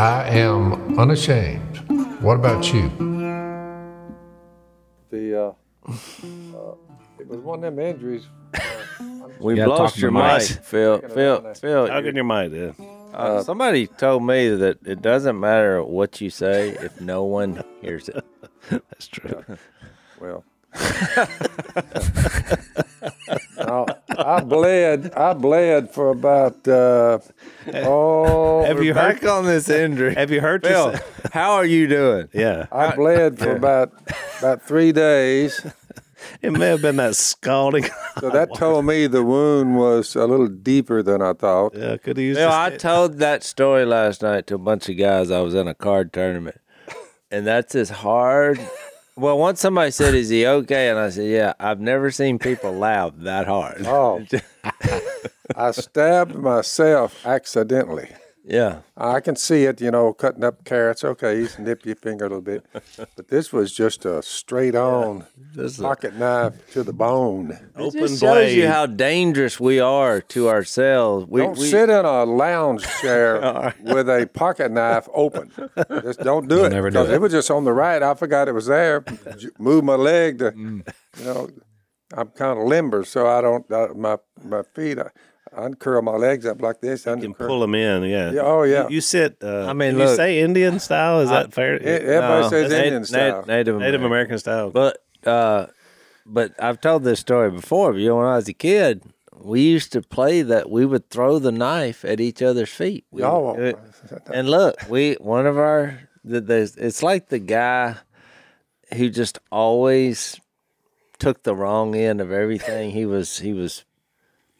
I am unashamed. What about you? The uh, uh, it was one of them injuries. Uh, We've gotta lost your to the mic, mic. Phil. Phil, down there. Phil. How can your mind? Yeah. uh, somebody told me that it doesn't matter what you say if no one hears it. That's true. well, no, I bled. I bled for about uh, oh. Have you heard? Back on this injury. Have you heard? Phil, yourself- how are you doing? Yeah. I bled for about about three days. It may have been that scalding. So that told me the wound was a little deeper than I thought. yeah, could have used. Phil, a I stick. told that story last night to a bunch of guys. I was in a card tournament, and that's as hard. Well, once somebody said, "Is he okay?" and I said, "Yeah." I've never seen people laugh that hard. Oh, I stabbed myself accidentally. Yeah, I can see it, you know, cutting up carrots. Okay, you can nip your finger a little bit, but this was just a straight on This is- pocket knife to the bone. it Open just shows you how dangerous we are to ourselves. We, Don't we, sit in a lounge chair with a pocket knife open. Just don't do it. never do 'cause it. it was just on the right. I forgot it was there. J- Move my leg to, Mm. you know, I'm kind of limber, so I don't. Uh, my my feet. I, I uncurl my legs up like this. You can pull them in. Yeah. Yeah, oh, yeah. You, you sit. Uh, I mean, you say Indian style. Is that fair? Everybody No, says Indian Nat- style. Native, Native American style. But uh, but I've told this story before. But you know, when I was a kid, we used to play that we would throw the knife at each other's feet. We Oh, would- and look, we one of our the, the it's like the guy who just always took the wrong end of everything. He was he was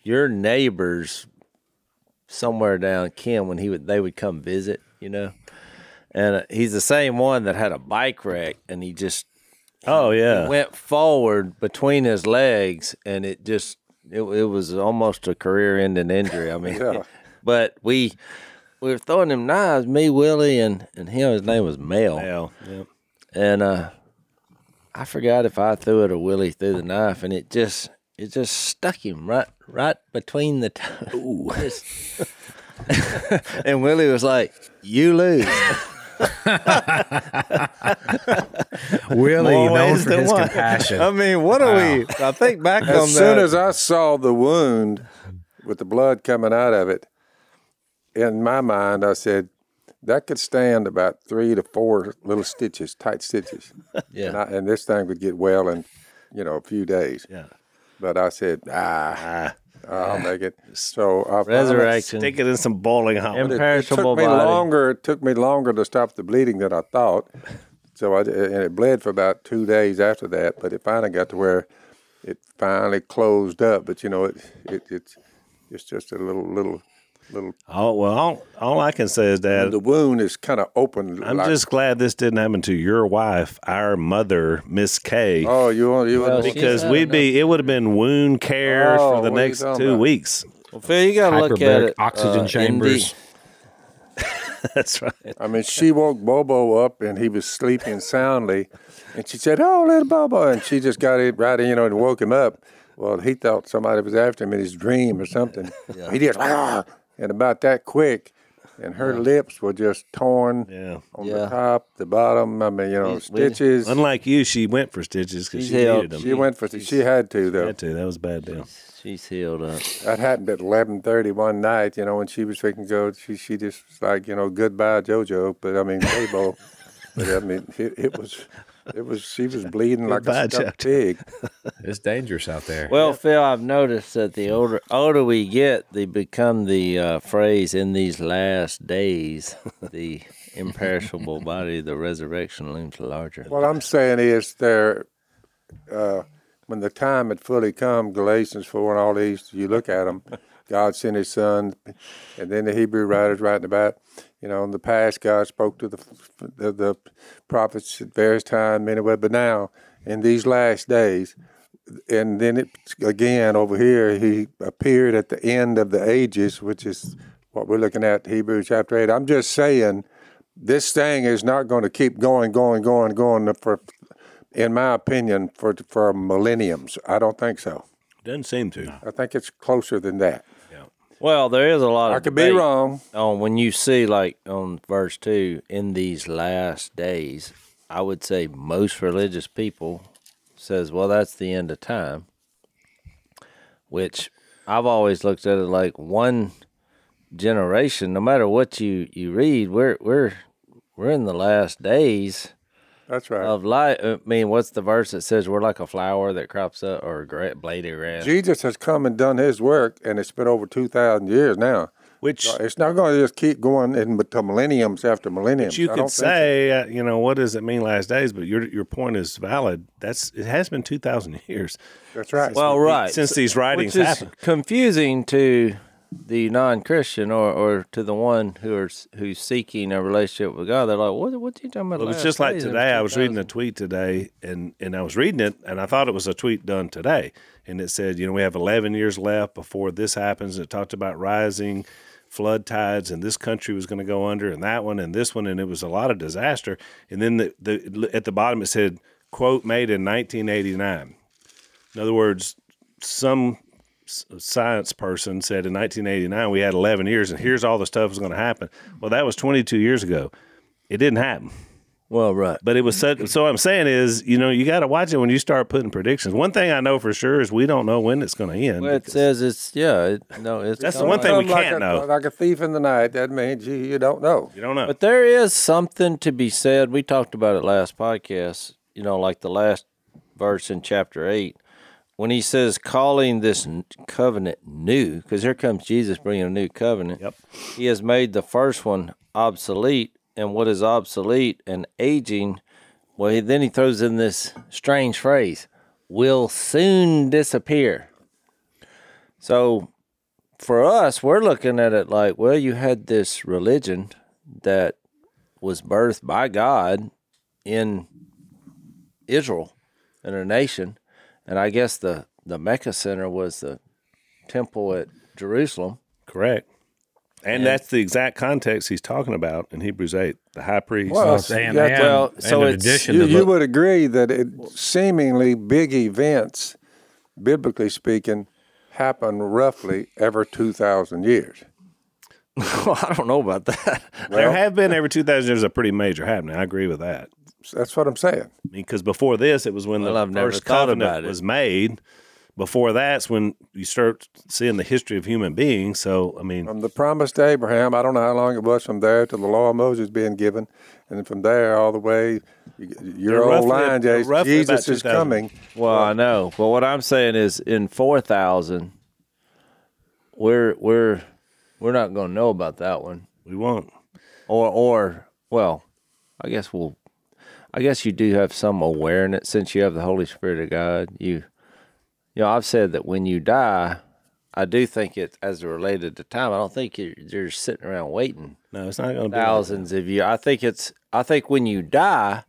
your neighbors somewhere down Kim when he would they would come visit, you know. And uh, he's the same one that had a bike wreck, and he just oh yeah. went forward between his legs, and it just it, it was almost a career-ending injury. I mean, Yeah. but we we were throwing him knives, me, Willie, and and him. His name was Mel, Hell, yeah. and uh, I forgot if I threw it or Willie threw the knife, and it just it just stuck him right right between the toes. and Willie was like, "You lose." Willie, More known for his one. compassion. I mean, what are we? I think back on As soon that. as I saw the wound with the blood coming out of it, in my mind, I said, that could stand about three to four little stitches, tight stitches. yeah. And, I, and this thing would get well in, you know, a few days. Yeah. But I said, ah, ah. I'll ah. make it. So uh, I finally- Resurrection. Stick it in some bowling hole. Im- It, it Imperishable took me body. longer. It took me longer to stop the bleeding than I thought. So I and it bled for about two days after that. But it finally got to where it finally closed up. But you know, it, it it's it's just a little little little. Oh well, all, all I can say is that the wound is kind of open. I'm like- just glad this didn't happen to your wife, our mother, Miss Kay. Oh, you want you Well, because we'd be it would have been wound care Oh, for the what are you next two about? weeks. Well, Phil, you got to look at it. oxygen uh, chambers. That's right. I mean, she woke Bobo up and he was sleeping soundly, and she said, "Oh, little Bobo," and she just got it right, you know, and woke him up. Well, he thought somebody was after him in his dream or something. He just "Ah," and about that quick, and her lips were just torn Yeah. on Yeah. the top, the bottom. I mean, you know, We- we- stitches. Unlike you, she went for stitches because she held- needed them. she went for she had to though. had to. That was a bad deal. She's healed up. That happened at eleven thirty one night. You know, when she was fixing to go, she she just was like, you know, goodbye, JoJo. But I mean, Bobo. but I mean, it, it was. It was she was bleeding like Goodbye, a stuffed pig. It's dangerous out there. Well, Phil, I've noticed that the older older we get, they become the uh, phrase in these last days, the imperishable body, the resurrection looms larger. What I'm saying is there, uh, when the time had fully come, Galatians 4 and all these, you look at them, God sent his son, and then the Hebrew writers writing about, you know, in the past, God spoke to the, the, the prophets at various times, anyway, but now, in these last days, and then it again over here, he appeared at the end of the ages, which is what we're looking at, Hebrews chapter 8. I'm just saying, this thing is not going to keep going, going, going, going for, in my opinion, for for millenniums. I don't think so. Doesn't seem to. I think it's closer than that. Well, there is a lot of I could be wrong. on when you see like on verse two in these last days. I would say most religious people says, "Well, that's the end of time," which I've always looked at it like one generation. No matter what you you read, we're we're we're in the last days That's right. of life. I mean, what's the verse that says we're like a flower that crops up or a gra- blade of grass? Jesus has come and done his work, and it's been over 2,000 years now. Which It's not going to just keep going into millenniums after millenniums. you I could don't so. say, uh, you know, what does it mean last days? But your your point is valid. That's it has been two thousand years. That's right. Well, right. since these writings Which is happened. confusing to the non-Christian or, or to the one who are who's seeking a relationship with God. They're like, "What? What are you talking about?" Well, it was just like today. I was reading a tweet today, and and I was reading it, and I thought it was a tweet done today, and it said, you know, we have 11 years left before this happens. It talked about rising flood tides, and this country was going to go under, and that one, and this one, and it was a lot of disaster. And then the, the at the bottom it said, "quote made in 1989." In other words, some science person said in 1989 we had 11 years, and here's all the stuff that's going to happen. Well, that was 22 years ago. It didn't happen. Well, right. But it was such. So what I'm saying is, you know, you got to watch it when you start putting predictions. One thing I know for sure is we don't know when it's going to end. Well, it says it's yeah. It, no, it's That's the one thing we like can't a, know. Like a thief in the night. That means you, you don't know. you don't know. But there is something to be said. We talked about it last podcast. You know, like the last verse in chapter eight, when he says calling this covenant new, because here comes Jesus bringing a new covenant. Yep. He has made the first one obsolete, and what is obsolete and aging, well, he, then he throws in this strange phrase: "will soon disappear." So, for us, we're looking at it like, well, you had this religion that was birthed by God in Israel in a nation, and I guess the the Mecca Center was the temple at Jerusalem. Correct. And that's the exact context he's talking about in Hebrews 8. The high priest. Well, And, Yeah, and, well, so in it's- addition You, to you would agree that it, seemingly big events, biblically speaking, happen roughly every 2,000 years. well, I don't know about that. there have been every 2,000 years a pretty major happening. I agree with that. That's what I'm saying. I mean, because before this, it was when Well, the I've first covenant was made. Before that's when you start seeing the history of human beings. So, I mean, From the promise to Abraham, I don't know how long it was from there to the law of Moses being given, and then from there all the way, you- your old roughly- line, they're Jason, Jesus is 2,000. coming. Well, I know, but what I'm saying is, in four thousand, we're we're we're not going to know about that one, we won't. or or well, I guess we'll. I guess you do have some awareness since you have the Holy Spirit of God. You, you know, I've said that when you die, I do think it as related to time. I don't think you're, you're sitting around waiting No, it's not going to be. thousands of years. I think it's. I think when you die,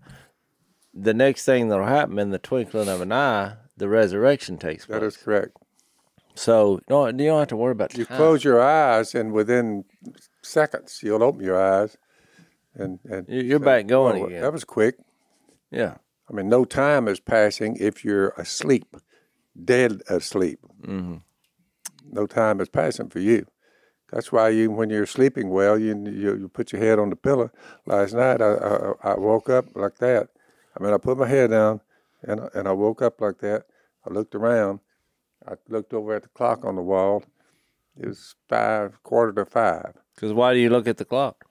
the next thing that'll happen in the twinkling of an eye, the resurrection takes place. That is correct. So you don't, you don't have to worry about You time. close your eyes, and within seconds, you'll open your eyes, and, and You- You're back going Well, again. That was quick. Yeah. I mean, no time is passing if you're asleep, dead asleep. Mm-hmm. No time is passing for you. That's why you, when you're sleeping well, you you, you put your head on the pillow. Last night, I, I I woke up like that. I mean, I put my head down, and and I woke up like that. I looked around. I looked over at the clock on the wall. It was five, quarter to five. Because why do you look at the clock?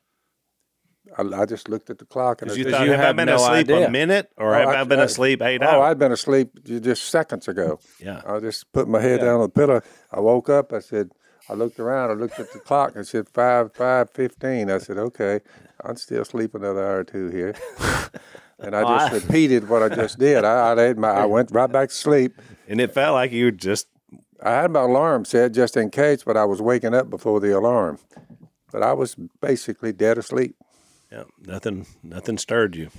I, I just looked at the clock and I you thought, you have I been no asleep idea. a minute or Oh, have I- I, been asleep eight Oh, hours? Oh, I'd been asleep just seconds ago. Yeah. I just put my head down on the pillow. I woke up. I said, I looked around. I looked at the clock. It said five five fifteen. I said, okay, I'm still sleep another hour or two here. And I just I- repeated what I just did. I, I, laid my, I went right back to sleep. And it felt like you just, I had my alarm set just in case, but I was waking up before the alarm. But I was basically dead asleep. Yeah, nothing, nothing stirred you.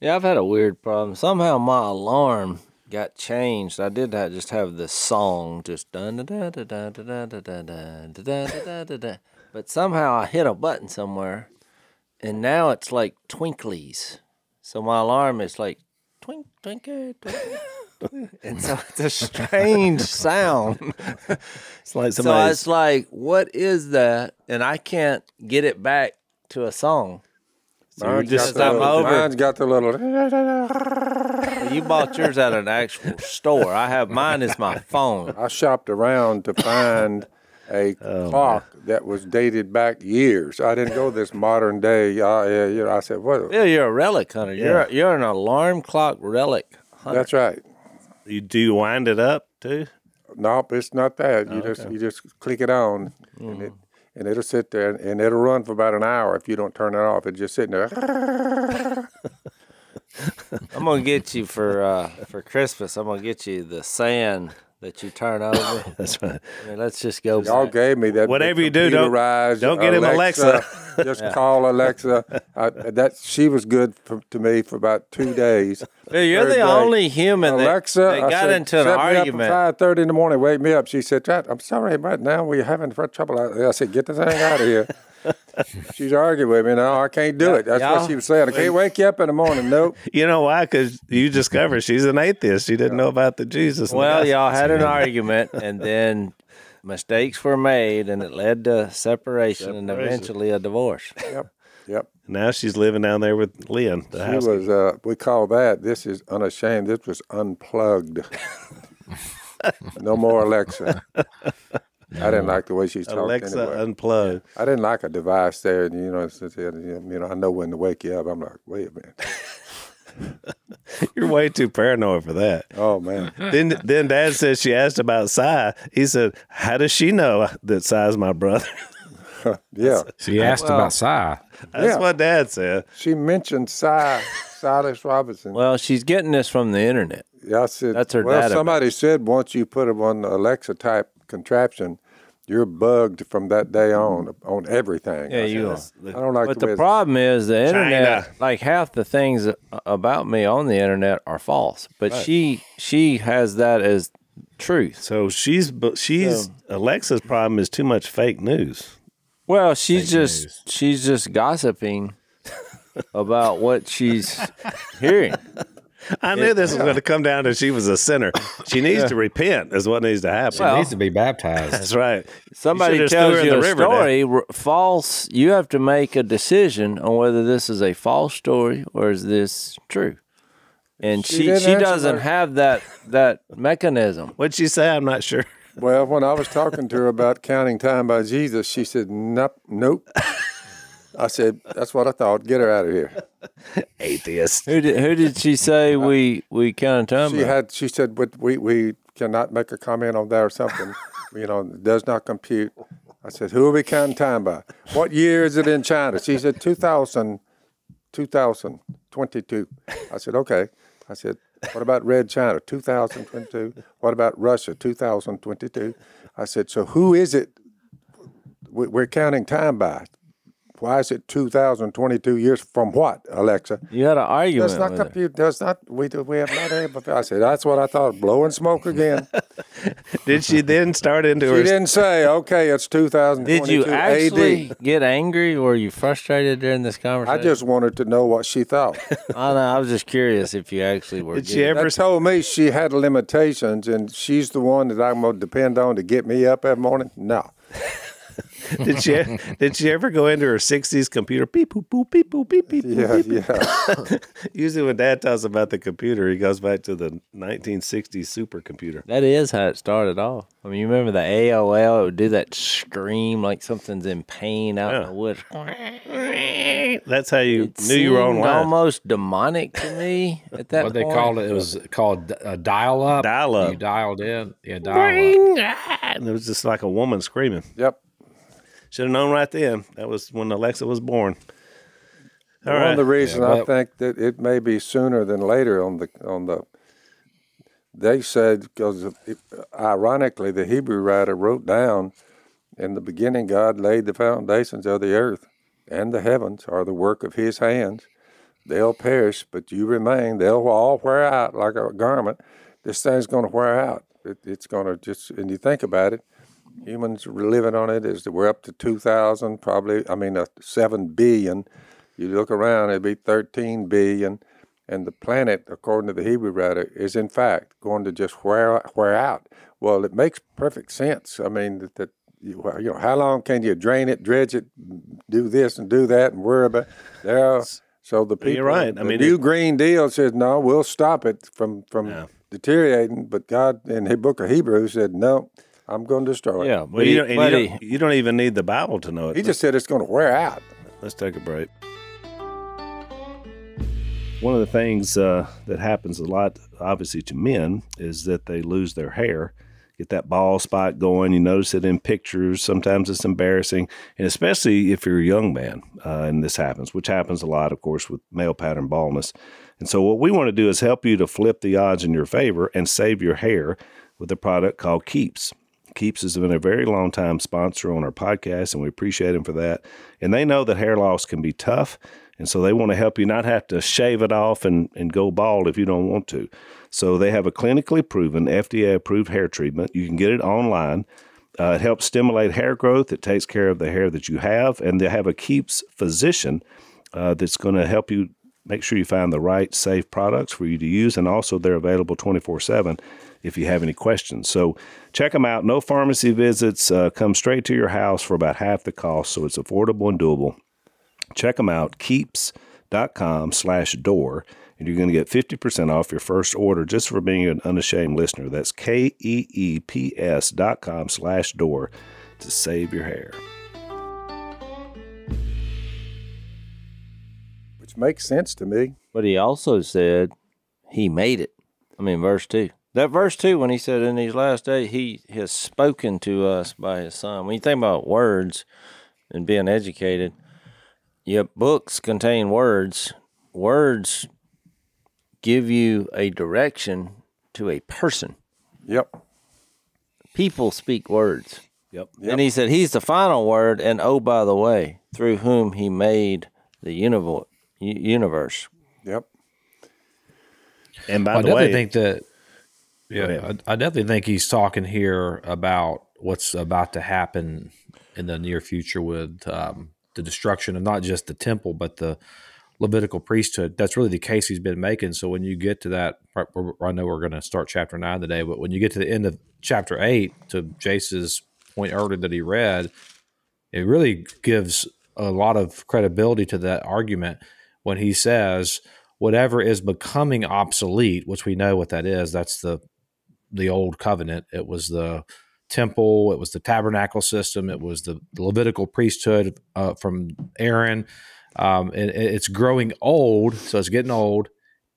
Yeah, I've had a weird problem. Somehow my alarm got changed. I did ha- just have this song just dun da da da da da da da da da da da da da da. But somehow I hit a button somewhere, and now it's like twinklies. So my alarm is like twink twinkle twinkle. and so it's a strange sound. It's like So it's like, what is that? And I can't get it back to a song. So you're just got the little- over. Mine's got the little. You bought yours at an actual store. I have mine is my phone. I shopped around to find a Oh, clock that was dated back years. I didn't go this modern day. Uh, yeah, you know, I said, "What?" Yeah, you're a relic hunter. You're Yeah. you're an alarm clock relic hunter. That's right. you do you wind it up too? Nope, it's not that. Oh, You just you just click it on, and it and it'll sit there and it'll run for about an hour if you don't turn it off. It's just sitting there. I'm gonna get you for uh, for Christmas. I'm gonna get you the sand that you turn over. That's right. I mean, let's just go. Y'all back. gave me that. Whatever you do, don't- computerized don't get him Alexa. just call Alexa. I, that she was good for, to me for about two days. Dude, you're Third the day. only human Alexa, that I got said, into an set me up argument. at five thirty in the morning. Wake me up. She said, I'm sorry, right now we're having trouble." out there." I said, "Get the thing out of here." She's arguing with me. No, I can't do it. That's y'all- what she was saying. I can't wake you up in the morning. Nope. You know why? Because you discovered she's an atheist. She didn't know about the Jesus. and the Well, y'all had an argument, and then mistakes were made, and it led to separation, and eventually a divorce. Yep. Yep. Now she's living down there with Leon. The She house. was. Uh, we call that. This is unashamed. This was unplugged. no more Alexa. I didn't like the way she's talking. Alexa anyway. unplugged. I didn't like a device there. You know, it's, it's, you know, I know when to wake you up. I'm like, wait a minute. You're way too paranoid for that. Oh man. then, then Dad says she asked about Si. He said, "How does she know that Si's my brother?" Yeah. She asked Well- about Si. That's Yeah. what Dad said. She mentioned Si, Silas Robertson. Well, she's getting this from the internet. yeah, I said, that's her well, database. somebody said once you put them on the Alexa type contraption, you're bugged from that day mm-hmm. on on everything. Yeah, I you are. I don't like But the, the problem is the internet, China. like half the things about me on the internet are false. But she she has that as truth. So she's but she's Alexa's problem is too much fake news. Well, she's Fake just news. she's just gossiping about what she's hearing. I knew this was going to come down to she was a sinner. She needs to repent. Is what needs to happen. Well- needs to be baptized. That's right. Somebody You tells her in you the a river then. story, r- false. You have to make a decision on whether this is a false story or is this true. And She she she, doesn't my- have that that mechanism. What'd she say? I'm not sure. Well, when I was talking to her about counting time by Jesus, she said, "Nope, nope." I said, "That's what I thought. Get her out of here." Atheist. Who did who did she say we we counted time? She by? had. She said, "But we we cannot make a comment on that or something. you know, it does not compute." I said, "Who are we counting time by? What year is it in China?" She said, 2000, 2022. I said, "Okay." I said, "What about Red China, 2022? What about Russia, 2022?" I said, "So who is it? We're counting time by." Why is it 2022 years from what, Alexa? you had an argument. That's not with her. compute. Does not. We do. We have not able. I said that's what I thought. Blowing smoke again. Did she then start into it? She her? didn't say. Okay, it's 2022 Did you actually AD. get angry or were you frustrated during this conversation? I just wanted to know what she thought. I know. I was just curious if you actually were. Did she ever? That told me she had limitations, and she's the one that I'm gonna depend on to get me up every morning. No, Did she? Did she ever go into her '60s computer? Beep boop boop beep boop beep beep. boop, yeah, beep, yeah. Usually, when Dad tells about the computer, he goes back to the 1960s supercomputer. That is how it started off. I mean, you remember the AOL? It would do that scream like something's in pain out in the woods. That's how you It knew you were seemed online. almost demonic to me at that What they called it, it was called uh, dial up. Dial up. You dialed in. Yeah, dial up. And it was just like a woman screaming. Yep. Should have known right then. That was when Alexa was born. All One right. of the reasons Yeah, I well- think that it may be sooner than later on the on the. They said because ironically the Hebrew writer wrote down, in the beginning God laid the foundations of the earth, and the heavens are the work of His hands. They'll perish, but you remain. They'll all wear out like a garment. This thing's going to wear out. It, it's going to just. And you think about it, humans living on it is that we're up to 2,000, probably, I mean, uh, 7 billion. You look around, it'd be 13 billion. and the planet, according to the Hebrew writer, is in fact going to just wear wear out. Well, it makes perfect sense. I mean, that, that you, well, you know, how long can you drain it, dredge it, do this and do that, and worry about there? So the people, You're right. I mean, New it- Green Deal says no, we'll stop it from from Yeah. deteriorating. But God in the Book of Hebrews said no, I'm going to destroy it. Yeah, Well, but you don't, and but you, don't, you don't even need the Bible to know it. He just said it's going to wear out. Let's take a break. One of the things uh, that happens a lot, obviously, to men is that they lose their hair, get that bald spot going. You notice it in pictures. Sometimes it's embarrassing, and especially if you're a young man uh, and this happens, which happens a lot, of course, with male pattern baldness. And so, what we want to do is help you to flip the odds in your favor and save your hair with a product called Keeps. Keeps has been a very long time sponsor on our podcast, and we appreciate them for that. And they know that hair loss can be tough, and so they want to help you not have to shave it off and, and go bald if you don't want to. So they have a clinically proven, FDA approved hair treatment. You can get it online. Uh, it helps stimulate hair growth. It takes care of the hair that you have, and they have a Keeps physician uh, that's going to help you make sure you find the right safe products for you to use and also they're available 24-7 if you have any questions so check them out no pharmacy visits uh, come straight to your house for about half the cost so it's affordable and doable check them out keeps.com slash door and you're going to get 50% off your first order just for being an unashamed listener that's k-e-e-p-s dot com slash door to save your hair which makes sense to me. but he also said he made it. I mean, verse two. That verse too, when he said, "In these last days, he has spoken to us by his son." When you think about words and being educated, yeah, books contain words. Words give you a direction to a person. Yep. People speak words. yep And he said, He's the final word, and oh, by the way, through whom he made the universe. universe. Yep. and by I the definitely way think that. Yeah, I, I definitely think he's talking here about what's about to happen in the near future with um, the destruction of not just the temple but the Levitical priesthood. That's really the case he's been making. So when you get to that, I know we're going to start chapter nine today, but when you get to the end of chapter eight, to Jace's point earlier that he read, it really gives a lot of credibility to that argument when he says whatever is becoming obsolete, which we know what that is. That's the the old covenant. It was the temple. It was the tabernacle system. It was the Levitical priesthood uh, from Aaron. Um, it- it's growing old, so it's getting old,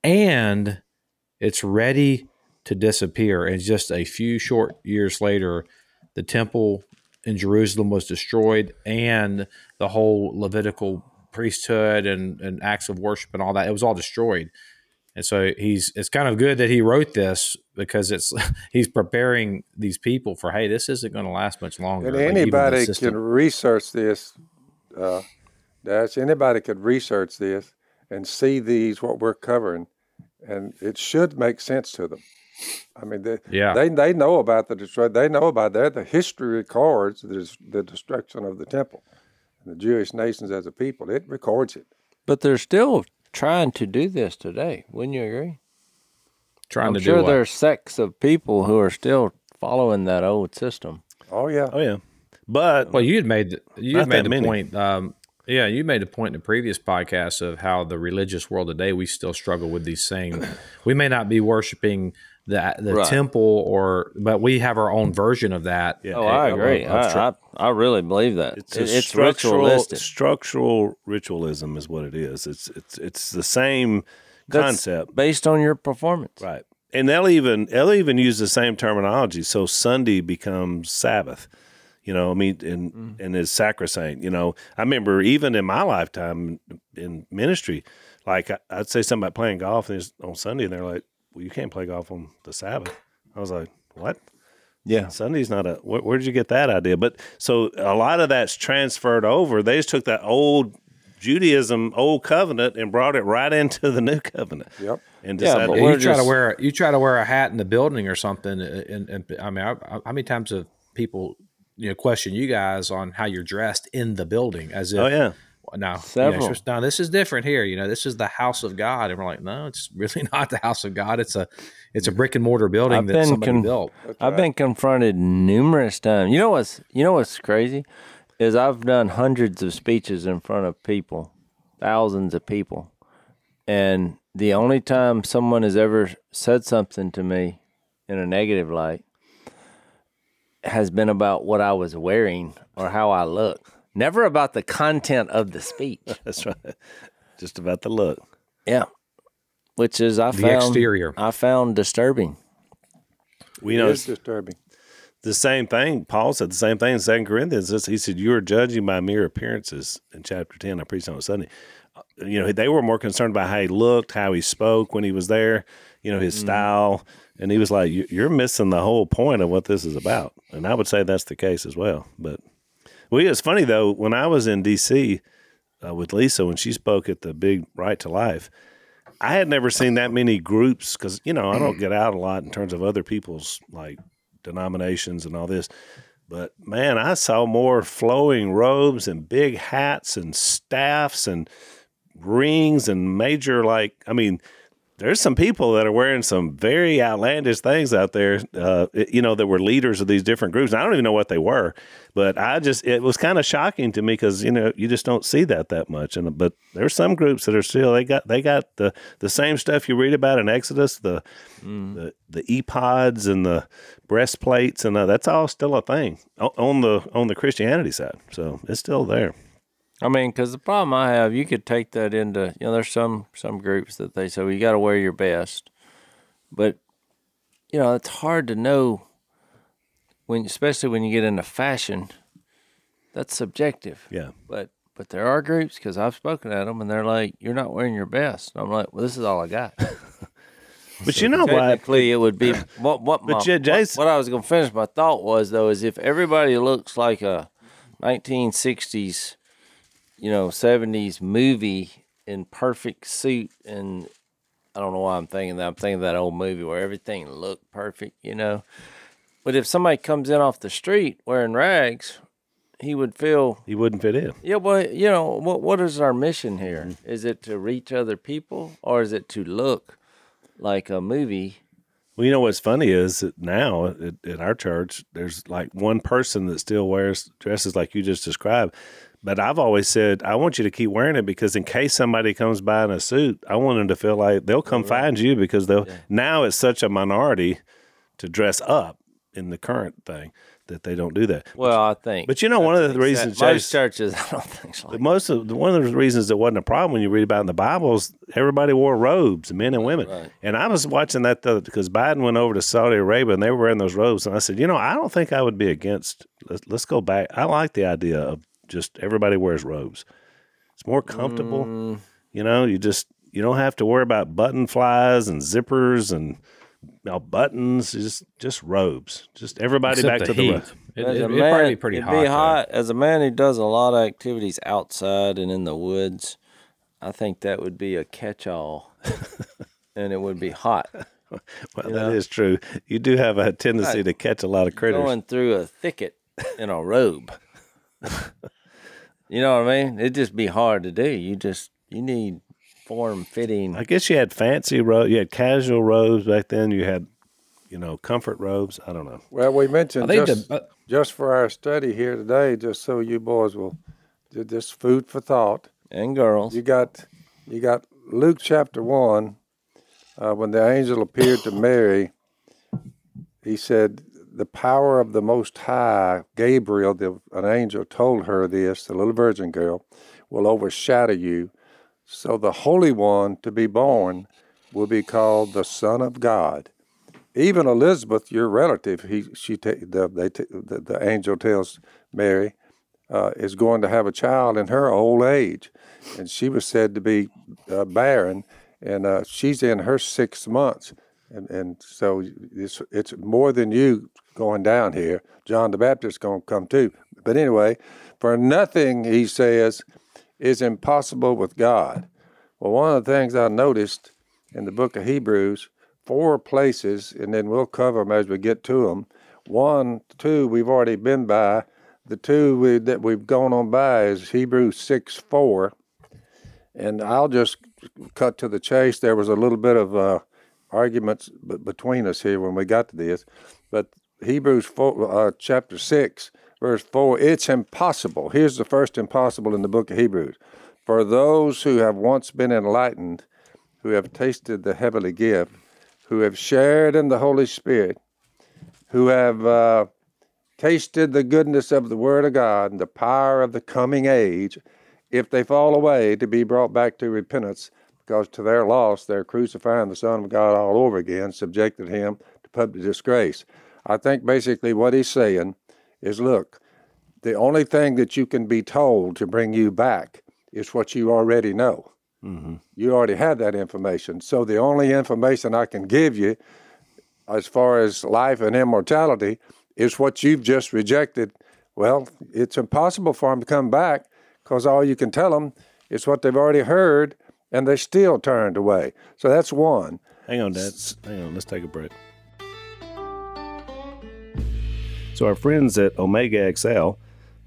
and it's ready to disappear. And just a few short years later, the temple in Jerusalem was destroyed, and the whole Levitical priesthood and, and acts of worship and all that it was all destroyed. And so he's it's kind of good that he wrote this because it's he's preparing these people for hey, this isn't going to last much longer. And Like, anybody system- can research this. Uh, Dash. Anybody could research this and see these what we're covering, and it should make sense to them. I mean, they Yeah. they they know about the destruction. They know about that. The history records the, the destruction of the temple, and the Jewish nations as a people. It records it. But they're still trying to do this today. Wouldn't you agree? trying I'm to sure do what? there's sects of people who are still following that old system. Oh yeah. oh yeah but Well, you had made the, you had made the many. point. Um, yeah, you made a point in the previous podcast of how the religious world today we still struggle with these same. we may not be worshiping the the Right. temple or, but we have our own version of that. Yeah. Oh, I agree. of- of I, I, I really believe that. It's, It- a it's structural, ritualistic. structural ritualism is what it is. It's it's it's the same That's concept, based on your performance. right? And they'll even they'll even use the same terminology. So Sunday becomes Sabbath. You know, I mean, and Mm. and is sacrosanct. You know, I remember even in my lifetime in ministry, like I, I'd say something about playing golf, and on Sunday, and they're like, "Well, you can't play golf on the Sabbath." I was like, "What?" Yeah. Sunday's not a. Where, where did you get that idea? But so a lot of that's transferred over. They just took that old Judaism, old covenant, and brought it right into the new covenant. Yep. And Yeah, decided, Yeah, we're you try to just- wear you try to wear a hat in the building or something, uh, and, and I mean, I, I, how many times have people you know question you guys on how you're dressed in the building? As if oh yeah, now, you know, now this is different here. You know, this is the house of God, and we're like, no, it's really not the house of God. It's a it's a brick and mortar building I've that somebody con- built. I've been confronted numerous times. You know what's you know what's crazy is I've done hundreds of speeches in front of people, thousands of people, and the only time someone has ever said something to me in a negative light has been about what I was wearing or how I look. Never about the content of the speech. That's right. Just about the look. Yeah. Which is I The found exterior. I found disturbing. We know it's disturbing. the same thing. Paul said the same thing in Second Corinthians. He said, "You are judging by mere appearances." In chapter ten, I preached on it Sunday. Uh, You know, they were more concerned about how he looked, how he spoke when he was there. You know, his style, and he was like, "You're missing the whole point of what this is about." And I would say that's the case as well. But well, it's funny though. When I was in D.C. Uh, with Lisa when she spoke at the big Right to Life, I had never seen that many groups because you know I don't get out a lot in terms of other people's like denominations and all this. But man, I saw more flowing robes and big hats and staffs and rings and major like I mean, there's some people that are wearing some very outlandish things out there. Uh, you know, that were leaders of these different groups. I don't even know what they were, but I just it was kind of shocking to me because you know you just don't see that that much. And but there's some groups that are still they got they got the the same stuff you read about in Exodus, the the the ephods and the breastplates, and uh, that's all still a thing on the on the Christianity side. So it's still there. I mean, because the problem I have, you could take that into you know, there's some some groups that they say well, you got to wear your best, but you know it's hard to know when, especially when you get into fashion. That's subjective. Yeah. But but there are groups because I've spoken at them and they're like, you're not wearing your best. And I'm like, well, this is all I got. But you know what? Technically, it would be what what. But my- yeah, what- Jason- what, I was going to finish my thought was though is if everybody looks like a 1960s, you know, 70s movie in perfect suit and I don't know why I'm thinking that. I'm thinking that old movie where everything looked perfect, you know. But if somebody comes in off the street wearing rags, he would feel He wouldn't fit in. yeah, well, you know, what what is our mission here? Mm-hmm. Is it to reach other people or is it to look like a movie? Well, you know what's funny is that now at, at our church, there's like one person that still wears dresses like you just described. But I've always said I want you to keep wearing it because in case somebody comes by in a suit, I want them to feel like they'll come find you because they'll. Now it's such a minority to dress up in the current thing that they don't do that. Well, I think. But you know, one of the reasons, most churches, I don't think so. But most of one of the reasons it wasn't a problem when you read about in the Bible is everybody wore robes, men and women. And I was watching that the, because Biden went over to Saudi Arabia and they were wearing those robes, and I said, you know, I don't think I would be against. Let's, let's go back. I like the idea of just everybody wears robes. It's more comfortable. Mm. You know, you just you don't have to worry about button flies and zippers and you know, buttons. Just just robes. Just everybody Except back the to the heat. robe. It, As it, a it'd probably be pretty it'd hot. be hot. As a man who does a lot of activities outside and in the woods, I think that would be a catch-all, and it would be hot. Well, that is true. You do have a tendency to catch a lot of critters. Going through a thicket in a robe. you know what I mean? It'd just be hard to do. You just you need form-fitting. I guess you had fancy robes. You had casual robes back then. You had, you know, comfort robes. I don't know. Well, we mentioned I think just, the- uh, just for our study here today, just so you boys will, ju- just food for thought. and girls. You got, you got Luke chapter one, uh, when the angel appeared to Mary. He said, "The power of the Most High, Gabriel, the, an angel, told her this. The little virgin girl will overshadow you, so the Holy One to be born will be called the Son of God." Even Elizabeth, your relative, he she the, they the, the angel tells Mary, uh, is going to have a child in her old age, and she was said to be uh, barren, and uh, she's in her six months, and and so it's it's more than you going down here. John the Baptist going to come too, but anyway, for nothing he says is impossible with God. Well, one of the things I noticed in the book of Hebrews, four places, and then we'll cover them as we get to them. One, two, we've already been by the two we, that we've gone on by is Hebrews 6 4. And I'll just cut to the chase. There was a little bit of uh, arguments b- between us here when we got to this. But Hebrews 4, uh, chapter 6, verse 4, it's impossible. Here's the first impossible in the book of Hebrews. For those who have once been enlightened, who have tasted the heavenly gift, who have shared in the Holy Spirit, who have uh, tasted the goodness of the Word of God and the power of the coming age, if they fall away, to be brought back to repentance, because to their loss they're crucifying the Son of God all over again, subjected him to public disgrace. I think basically what he's saying is look, the only thing that you can be told to bring you back is what you already know. Mm-hmm. You already have that information. So the only information I can give you as far as life and immortality is what you've just rejected. Well, it's impossible for them to come back because all you can tell them is what they've already heard and they still turned away. So that's one. Hang on, Dad. Hang on. Let's take a break. So our friends at Omega XL,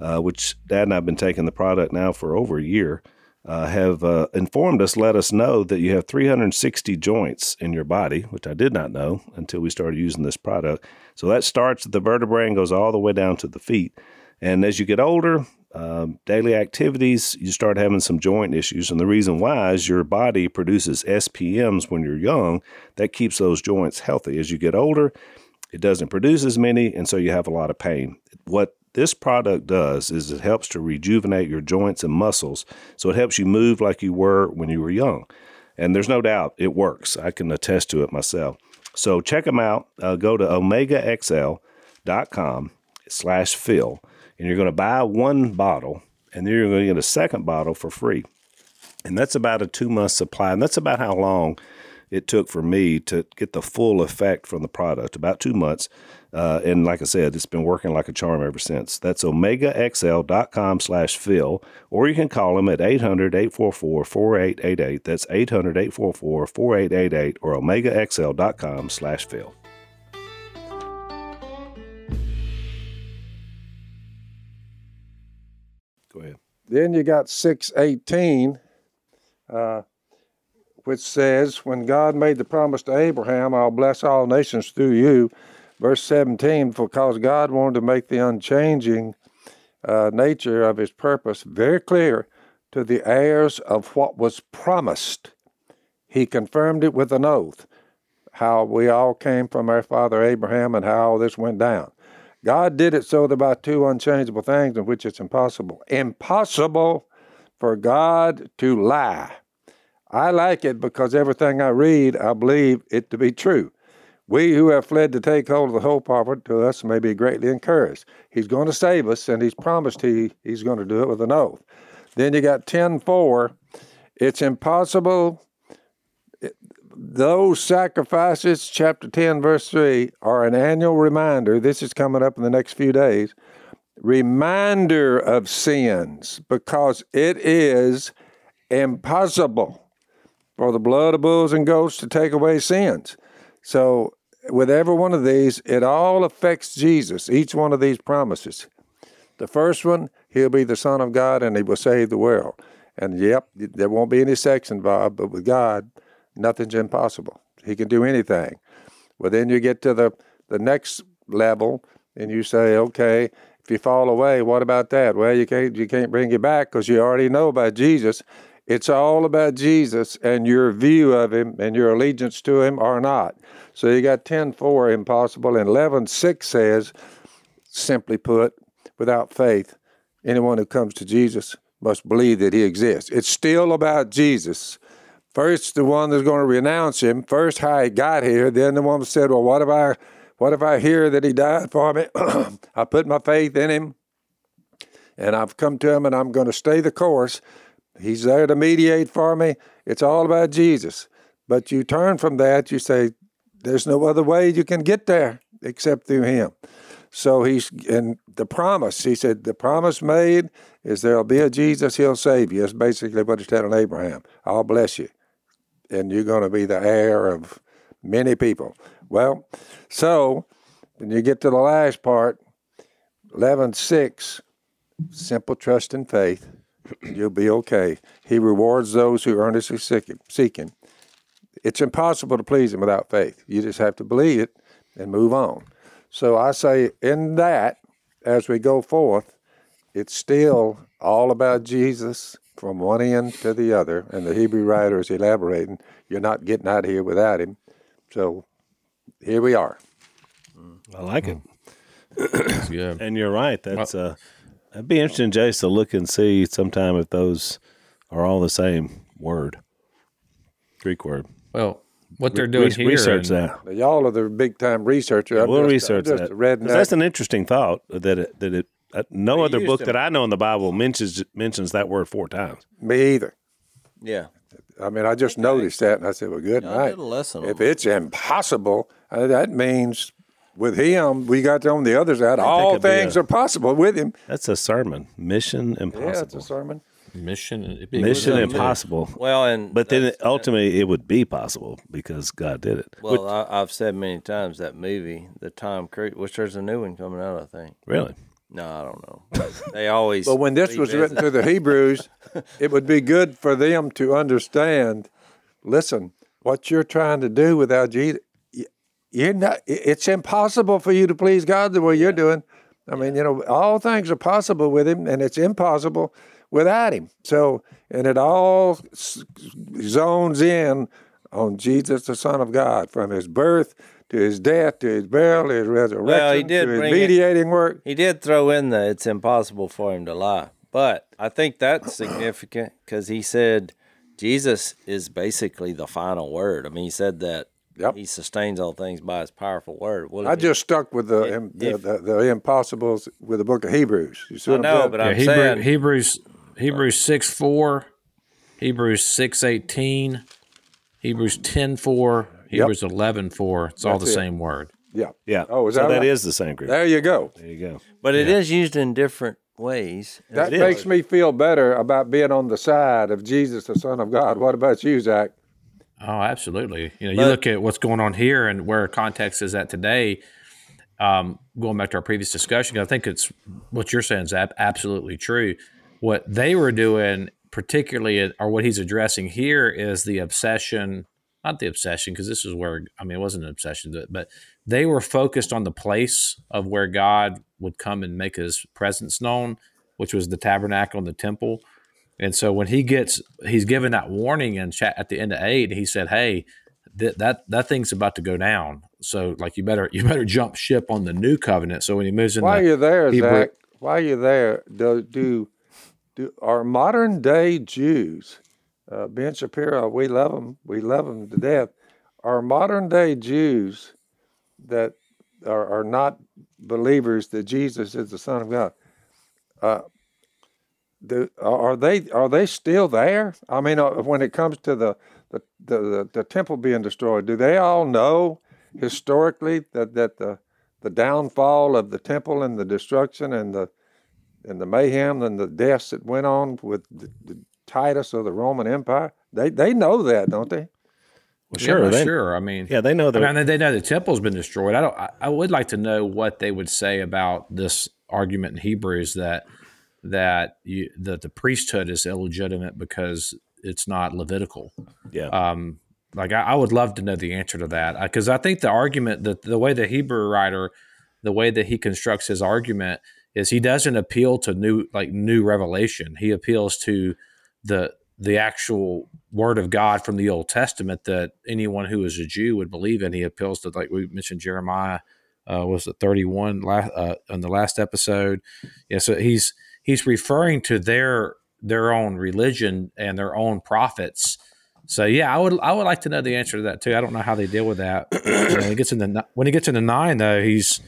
uh, which Dad and I have been taking the product now for over a year, uh, have uh, informed us, let us know that you have 360 joints in your body, which I did not know until we started using this product. So that starts at the vertebrae and goes all the way down to the feet. And as you get older, um, daily activities, you start having some joint issues. And the reason why is your body produces SPMs when you're young that keeps those joints healthy. As you get older, it doesn't produce as many, and so you have a lot of pain. What this product does is it helps to rejuvenate your joints and muscles. So it helps you move like you were when you were young. And there's no doubt it works. I can attest to it myself. So check them out. Uh, go to omegaxl.com slash Phil, and you're going to buy one bottle, and then you're going to get a second bottle for free. And that's about a two month supply. And that's about how long it took for me to get the full effect from the product about two months. Uh, and like I said, it's been working like a charm ever since. That's omegaxl.com slash Phil, or you can call them at 800 844 4888. That's 800 844 4888 or omegaxl.com slash Phil. Go ahead. Then you got 618, uh, which says, When God made the promise to Abraham, I'll bless all nations through you. Verse 17, because God wanted to make the unchanging uh, nature of his purpose very clear to the heirs of what was promised. He confirmed it with an oath, how we all came from our father Abraham and how all this went down. God did it so that by two unchangeable things in which it's impossible. Impossible for God to lie. I like it because everything I read, I believe it to be true. We who have fled to take hold of the hope offered to us may be greatly encouraged. He's going to save us, and He's promised he, He's going to do it with an oath. Then you got 10 4. It's impossible eh, those sacrifices, chapter 10, verse 3, are an annual reminder. This is coming up in the next few days. Reminder of sins, because it is impossible for the blood of bulls and goats to take away sins. So, with every one of these, it all affects Jesus, each one of these promises. The first one, he'll be the Son of God and he will save the world. And yep, there won't be any sex involved, but with God, nothing's impossible. He can do anything. Well, then you get to the, the next level and you say, okay, if you fall away, what about that? Well, you can't you can't bring you back because you already know about Jesus. It's all about Jesus and your view of him and your allegiance to him or not. So you got 10:4 impossible and 11:6 says simply put, without faith, anyone who comes to Jesus must believe that he exists. It's still about Jesus. First, the one that's going to renounce him. First, how he got here. Then the one said, "Well, what if I, what if I hear that he died for me? I put my faith in him, and I've come to him, and I'm going to stay the course. He's there to mediate for me. It's all about Jesus. But you turn from that. You say, "There's no other way you can get there except through him." So he's and the promise. He said, "The promise made is there'll be a Jesus. He'll save you." That's basically what he's telling Abraham. I'll bless you and you're going to be the heir of many people. Well, so when you get to the last part, 11.6, simple trust and faith. You'll be okay. He rewards those who earnestly seek him, seek him. It's impossible to please him without faith. You just have to believe it and move on. So I say, in that, as we go forth, it's still all about Jesus from one end to the other, and the Hebrew writer is elaborating. You're not getting out of here without him. So here we are. Mm, I like it. Mm. yeah. And you're right. That's uh, uh that'd be interesting, Jase, to look and see sometime if those are all the same word, Greek word. Well, what they're doing Re- here, research and- that. Y'all are the big time researcher. I'm we'll just- research just that. a 'Cause. That's an interesting thought that it, that it. Uh, no They other book them. that I know in the Bible mentions mentions that word four times. Me either. Yeah. I mean, I just noticed that, and I said, "Well, good I night." a lesson If it's impossible, uh, that means with him, we got on the other side. All things a- are possible with him. That's a sermon. Mission impossible. Yeah, it's a sermon. mission, it'd be- Mission a- impossible. Well, and But then that's- it, ultimately, it would be possible because God did it. well, I, I've said many times that movie, the Tom Cruise, which there's a new one coming out. I think. Really? No, I don't know. They always. But when this was written to the Hebrews, it would be good for them to understand. Listen, what you're trying to do without Jesus, y- you're not. It's impossible for you to please God the way you're doing. I mean, you know, all things are possible with Him, and it's impossible without Him. So, and it all zones in on Jesus, the Son of God, from His birth to His death to His burial, to His resurrection, he did to His bring it- mediating work. He did throw in the it's impossible for him to lie. But I think that's significant because he said Jesus is basically the final word. I mean, he said that Yep. he sustains all things by his powerful word. Well, I if- just stuck with the im- the, if- the, the impossibles with the book of Hebrews. You see I what I'm know, saying? but Yeah, I'm Hebrew, saying Hebrews Hebrews uh, six four, Hebrews six eighteen, Hebrews ten four, Hebrews eleven four. It's all the it. same word. yeah. Yeah. Oh, is so that that right? is the same Greek. There you go. there you go. but it is used in different ways. That makes me feel better about being on the side of Jesus, the Son of God. What about you, Zach? Oh, absolutely. You know, you look at what's going on here and where context is at today. Um, going back to our previous discussion, I think it's what you're saying is ab- absolutely true. What they were doing, particularly, or what he's addressing here, is the obsession. Not the obsession, because this is where I mean, it wasn't an obsession, but- but they were focused on the place of where God would come and make His presence known, which was the tabernacle and the temple. And so when he gets, he's given that warning in chat at the end of eight. He said, "Hey, that that that thing's about to go down. So like you better you better jump ship on the new covenant." So when he moves in, While the, you're there, Hebrew- Zach, while you're there, do, do, do are modern day Jews, uh, Ben Shapiro, we love them, we love them to death. Are modern day Jews that are, are not believers that Jesus is the Son of God? Uh, do, are they are they still there? I mean, uh, when it comes to the the, the, the the temple being destroyed, do they all know historically that that the the downfall of the temple and the destruction and the and the mayhem and the deaths that went on with the, the Titus of the Roman Empire? They they know that, don't they? Well, Yeah, sure. they, sure. I mean, Yeah, they know that. I mean, they know the temple's been destroyed. I don't. I, I would like to know what they would say about this argument in Hebrews that that you, that the priesthood is illegitimate because it's not Levitical. yeah. Um, like I, I would love to know the answer to that because I think the argument that the way the Hebrew writer, the way that he constructs his argument is he doesn't appeal to new like new revelation. He appeals to the the actual word of God from the Old Testament that anyone who is a Jew would believe in. He appeals to like we mentioned Jeremiah uh, was it thirty one last uh, in the last episode. Yeah, so he's he's referring to their their own religion and their own prophets. So yeah, I would I would like to know the answer to that too. I don't know how they deal with that. when he gets into when he gets into nine though, he's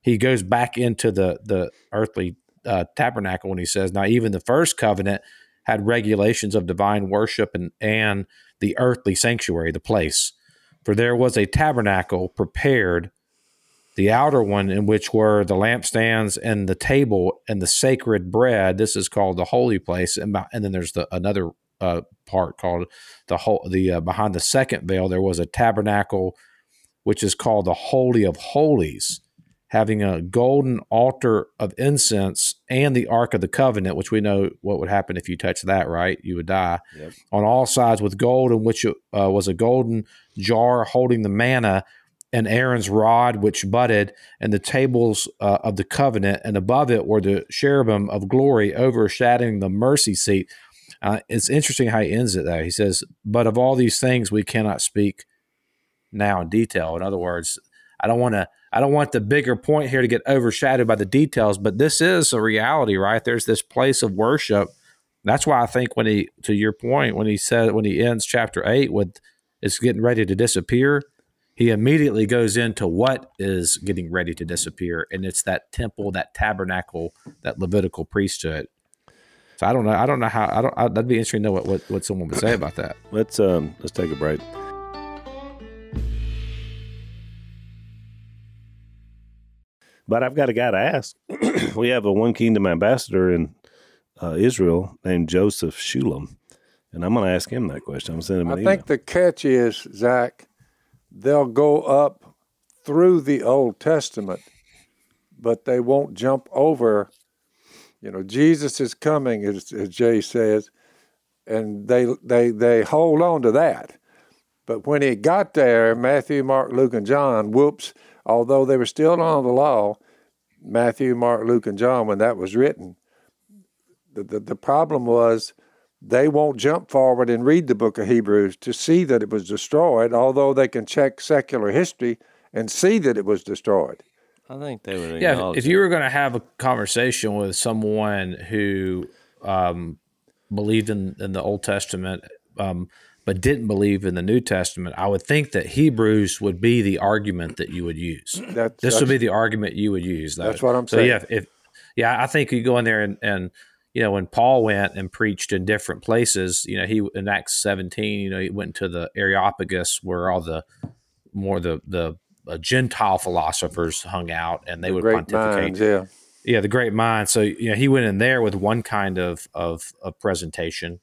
he goes back into the the earthly uh, tabernacle when he says, "Now even the first covenant had regulations of divine worship and and the earthly sanctuary, the place, for there was a tabernacle prepared." The outer one, in which were the lampstands and the table and the sacred bread, this is called the holy place, and, beh- and then there's the another uh, part called the whole the uh, behind the second veil there was a tabernacle which is called the holy of holies having a golden altar of incense and the Ark of the Covenant, which we know what would happen if you touch that, right? You would die. Yep. On all sides with gold, in which uh, was a golden jar holding the manna, and Aaron's rod, which budded, and the tables uh, of the covenant, and above it were the cherubim of glory overshadowing the mercy seat. Uh, it's interesting how he ends it there. He says, But of all these things, we cannot speak now in detail. In other words, I don't want to. I don't want the bigger point here to get overshadowed by the details, but this is a reality, right? There's this place of worship. That's why I think when he, to your point, when he said when he ends chapter eight with it's getting ready to disappear, he immediately goes into what is getting ready to disappear, and it's that temple, that tabernacle, that Levitical priesthood. So I don't know. I don't know how. I don't. I, that'd be interesting to know what, what what someone would say about that. Let's um let's take a break. But I've got a guy to ask. we have a One Kingdom ambassador in uh, Israel named Joseph Shulam, and I'm going to ask him that question. I'm sending to send him I an email. think the catch is, Zach, they'll go up through the Old Testament, but they won't jump over. You know, Jesus is coming, as, as Jay says, and they they they hold on to that. But when he got there, Matthew, Mark, Luke, and John, whoops! Although they were still on the law, Matthew, Mark, Luke, and John, when that was written, the, the, the problem was they won't jump forward and read the book of Hebrews to see that it was destroyed, although they can check secular history and see that it was destroyed. I think they would. Yeah, if you were going to have a conversation with someone who um, believed in, in the Old Testament, um, but didn't believe in the New Testament, I would think that Hebrews would be the argument that you would use. That's, This would be the argument you would use. though. That's what I'm saying. so saying. yeah, if yeah, I think you go in there and and you know when Paul went and preached in different places, you know he in Acts 17, you know he went to the Areopagus where all the more the the uh, Gentile philosophers hung out and they would pontificate minds, yeah. yeah, the great mind. So you know, he went in there with one kind of of, of presentation.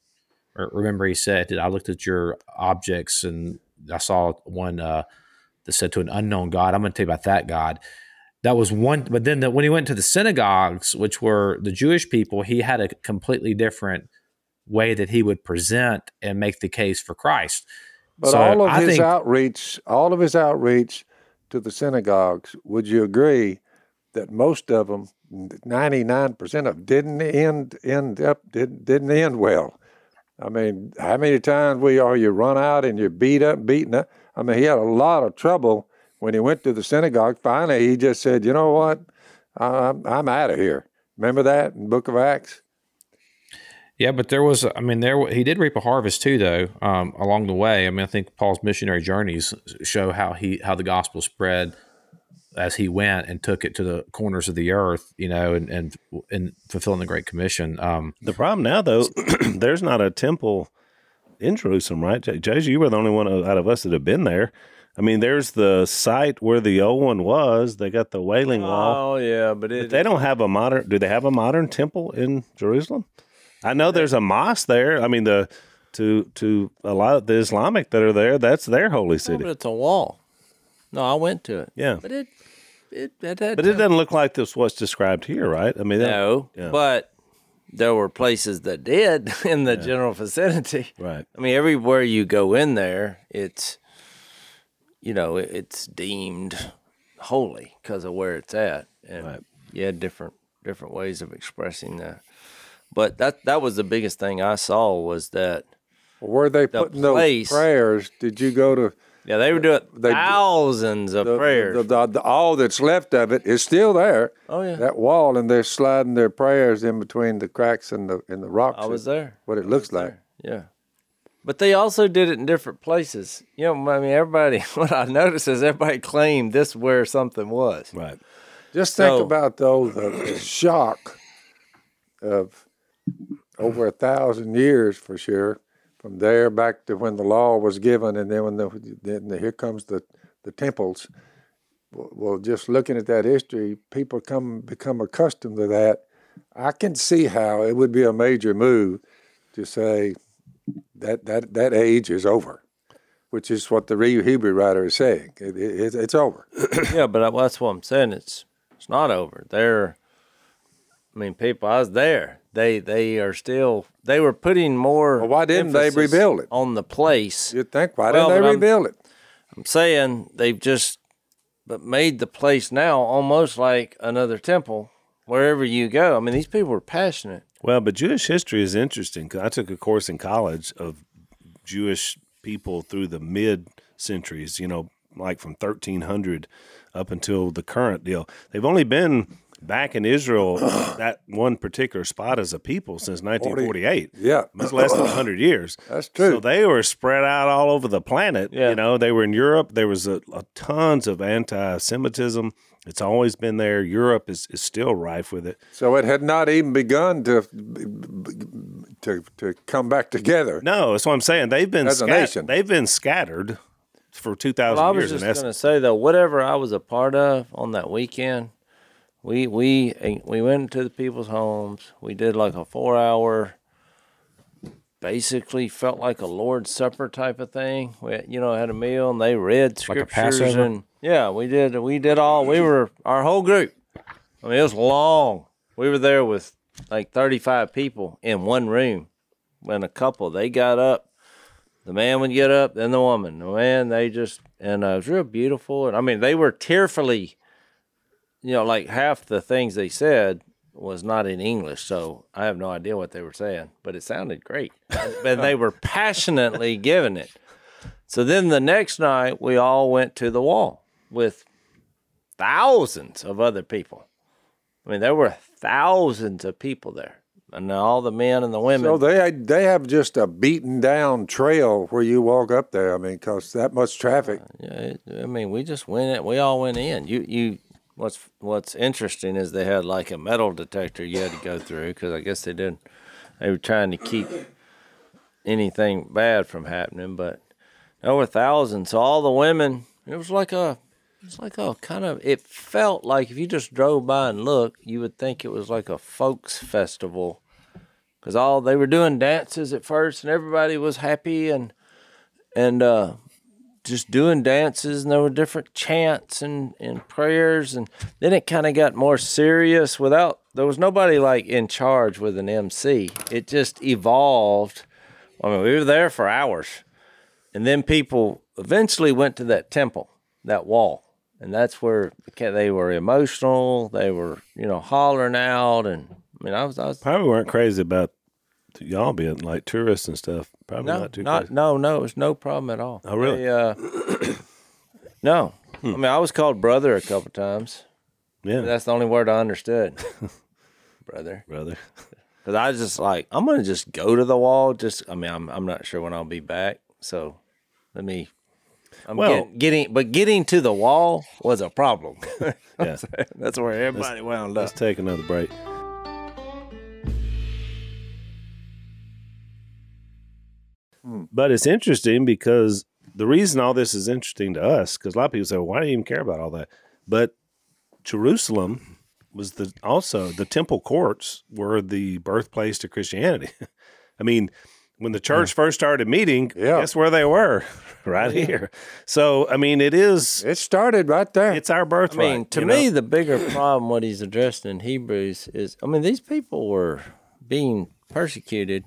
Remember, he said, "I looked at your objects and I saw one uh, that said to an unknown God." I'm going to tell you about that God. That was one. But then the, when he went to the synagogues, which were the Jewish people, he had a completely different way that he would present and make the case for Christ. But So all of I his think- outreach, all of his outreach to the synagogues, would you agree that most of them, ninety nine percent of, them, didn't end end up didn't didn't end well? I mean, how many times we are you run out and you're beat up, beaten up? I mean, he had a lot of trouble when he went to the synagogue. Finally, he just said, "You know what? I- I'm I'm out of here." Remember that in Book of Acts? Yeah, but there was, I mean, there he did reap a harvest too, though. Um, along the way, I mean, I think Paul's missionary journeys show how he how the gospel spread as he went and took it to the corners of the earth, you know, and and, and fulfilling the Great Commission. Um, The problem now, though, there's not a temple in Jerusalem, right? J- Jay, you were the only one out of us that have been there. I mean, there's the site where the old one was. They got the Wailing Wall. Oh yeah, but it But they don't have a modern. Do they have a modern temple in Jerusalem? I know there's a mosque there. I mean, the to to a lot of the Islamic that are there, that's their holy No, city. but it's a wall. No, I went to it. Yeah, But it it but it doesn't look like this what's described here, right? I mean, that- no, yeah. but there were places that did in the general vicinity. right. I mean, everywhere you go in there, it's you know it- it's deemed holy because of where it's at, and Right. you had different different ways of expressing that. But that that was the biggest thing I saw was that Where they put The putting those prayers? Did you go to? yeah they were doing They- thousands of the, prayers. The, the, all that's left of it is still there. oh yeah, That wall, and they're sliding their prayers in between the cracks in the in the rocks. I was there. What it looks like. Yeah. But they also did it in different places. You know, I mean, everybody, what I noticed is everybody claimed this where something was. Right. Just think So- about though the, the shock of over a thousand years for sure, from there back to when the law was given, and then when the then the, here comes the the temples. Well, well, just looking at that history, people come become accustomed to that. I can see how it would be a major move to say that that that age is over, which is what the Re- Hebrew writer is saying. It, it, it's over. yeah, but that's what I'm saying. It's It's not over. They're, I mean, people. I was there. They they are still. They were putting more. Well, why didn't they rebuild it? on the place? You'd think, why Well, didn't they I'm- rebuild it? I'm saying they've just, but made the place now almost like another temple. Wherever you go, I mean, these people are passionate. Well, but Jewish history is interesting because I took a course in college of Jewish people through the mid centuries, you know, like from 1300 up until the current deal. They've only been back in Israel, that one particular spot as a people since 1948. Yeah. Much less than 100 years. That's true. So they were spread out all over the planet. Yeah. You know, they were in Europe. There was a, a tons of anti Semitism. It's always been there. Europe is, is still rife with it. So it had not even begun to to to come back together. No, that's what I'm saying. They've been As a scat- nation. They've been scattered for two thousand Well, I was years. just going to say though, whatever I was a part of on that weekend, we we eh, we went to the people's homes. We did like a four hour. Basically, felt like a Lord's Supper type of thing. We, you know, had a meal and they read Like a scriptures Passover? and yeah, we did. We did all. We were our whole group. I mean, it was long. We were there with like thirty five people in one room. When a couple, they got up the man would get up, then the woman. The man, they just and uh, it was real beautiful. And I mean, they were tearfully, you know, like half the things they said was not in English, so I have no idea what they were saying, but it sounded great. but they were passionately giving it. So then the next night, we all went to the wall with thousands of other people. I mean, there were thousands of people there, and all the men and the women. So they they have just a beaten down trail where you walk up there. I mean, because that much traffic. Uh, yeah, I mean, we just went. in- We all went in. You, you. What's What's interesting is they had like a metal detector you had to go through because I guess they didn't. They were trying to keep anything bad from happening, but there were thousands. So all the women, it was like a, it's like oh, kind of. It felt like if you just drove by and looked, you would think it was like a folks festival, because all they were doing dances at first, and everybody was happy and and uh just doing dances and there were different chants and, and prayers and then it kind of got more serious without there was nobody like in charge with an MC. It just evolved. I mean, we were there for hours. And then people eventually went to that temple, that wall. And that's where they were emotional. They were, you know, hollering out. And I mean, I was, I was Probably weren't crazy about y'all being like tourists and stuff. Probably no, not too not, crazy. no, no, it was no problem at all. Oh, really? They, uh, no, I mean I was called brother a couple times. Yeah, That's the only word I understood, brother. brother. Because I was just like, I'm gonna just go to the wall. Just, I mean, I'm I'm not sure when I'll be back. So let me. I'm Well- get- getting, but getting to the wall was a problem. Yeah. That's where everybody wound up. Let's take another break. Hmm. But it's interesting because the reason all this is interesting to us, because a lot of people say, well, why do you even care about all that? But Jerusalem was the also the temple courts were the birthplace to Christianity. I mean, when the church first started meeting, Yeah. guess where they were? right here. So I mean, it is It started right there. it's our birthright. I birthright. mean, to me, know? the bigger problem, what he's addressing in Hebrews, is I mean, these people were being persecuted.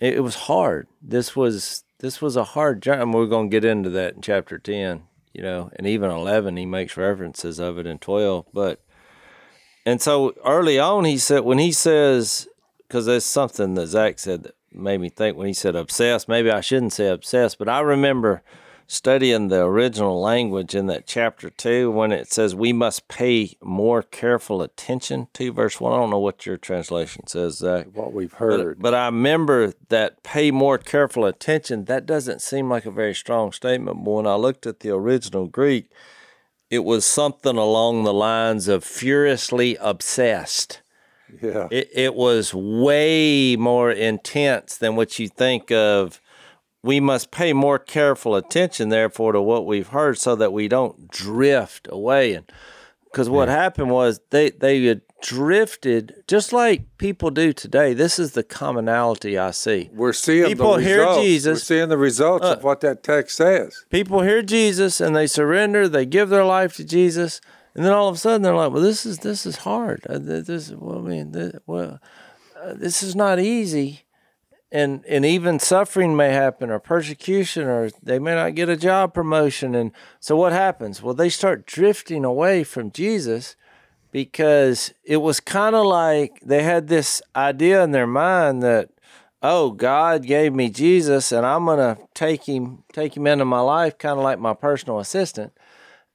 It, it was hard. This was this was a hard journey. And we're going to get into that in chapter ten, you know, and even eleven. He makes references of it in twelve, but and so early on, he said when he says because there's something that Zach said that made me think when he said obsessed. Maybe I shouldn't say obsessed, but I remember studying the original language in that chapter two when it says we must pay more careful attention to verse one. I don't know what your translation says, Zach. what we've But, heard. but I remember that pay more careful attention. That doesn't seem like a very strong statement, but when I looked at the original Greek, it was something along the lines of furiously obsessed. Yeah. It, it was way more intense than what you think of. We must pay more careful attention, therefore, to what we've heard so that we don't drift away. And because what happened was they, they had drifted just like people do today. This is the commonality I see. We're seeing People hear. Jesus. Uh, We're seeing the results of what that text says. People hear Jesus and they surrender, they give their life to Jesus, And then all of a sudden they're like, "Well, this is this is hard. Uh, This well, I mean, th- well, uh, this is not easy." And and even suffering may happen, or persecution, or they may not get a job promotion. And so what happens? Well, they start drifting away from Jesus because it was kind of like they had this idea in their mind that oh god gave me jesus and i'm to take him take him into my life kind of like my personal assistant